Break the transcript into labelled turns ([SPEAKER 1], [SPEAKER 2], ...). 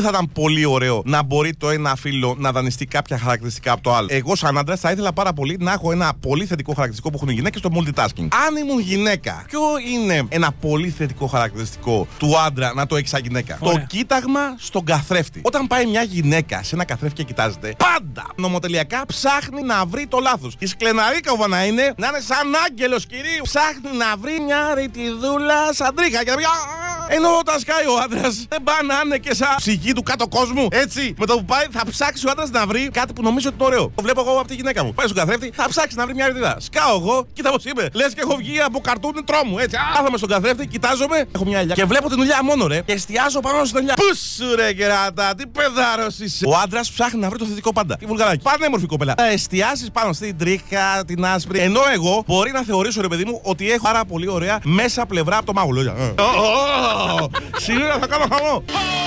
[SPEAKER 1] δεν θα ήταν πολύ ωραίο να μπορεί το ένα φίλο να δανειστεί κάποια χαρακτηριστικά από το άλλο. Εγώ, σαν άντρα, θα ήθελα πάρα πολύ να έχω ένα πολύ θετικό χαρακτηριστικό που έχουν οι γυναίκες στο multitasking. Αν ήμουν γυναίκα, ποιο είναι ένα πολύ θετικό χαρακτηριστικό του άντρα να το έχει σαν γυναίκα;
[SPEAKER 2] Ωραία.
[SPEAKER 1] Το κοίταγμα στον καθρέφτη. Όταν πάει μια γυναίκα σε ένα καθρέφτη και κοιτάζεται, πάντα νομοτελειακά ψάχνει να βρει το λάθος. Η σκλεναρίκοβα να είναι να είναι σαν άγγελος κυρίου. Ψάχνει να βρει μια ρητιδούλα σαν τρίχα και να πει. «Α, α». Ενώ όταν σκάει ο άντρας, δεν πάει να είναι και σαν ψυχή του κάτω κόσμου. Έτσι, με το που πάει, θα ψάξει ο άντρας να βρει κάτι που νομίζω ότι είναι ωραίο. Το βλέπω εγώ από τη γυναίκα μου. Πάει στον καθρέφτη, θα ψάξει να βρει μια ρητίδα. Σκάω εγώ, κοίτα πώς είμαι. Λες και έχω βγει από καρτούν τρόμου. Έτσι, Α, κάθομαι στον καθρέφτη, κοιτάζομαι, έχω μια ηλιά. Και βλέπω την δουλειά μόνο ρε. Και εστιάζω πάνω στην δουλειά. Πού σου ρε κεράτα, τι παιδάρο είσαι. Ο άντρας ψάχνει να βρει το θετικό πάντα. Τι βουλγαράκι. Πανέμορφη κοπέλα. Θα εστιάσεις πάνω στην τρίχα, την άσπρη. Ενώ εγώ μπορεί να θεωρήσω ρε παιδί μου ότι έχω πάρα πολύ ωραία μέσα πλευρά από το μάγουλο. ¡Si no la sacamos, vamos! ¡Oh!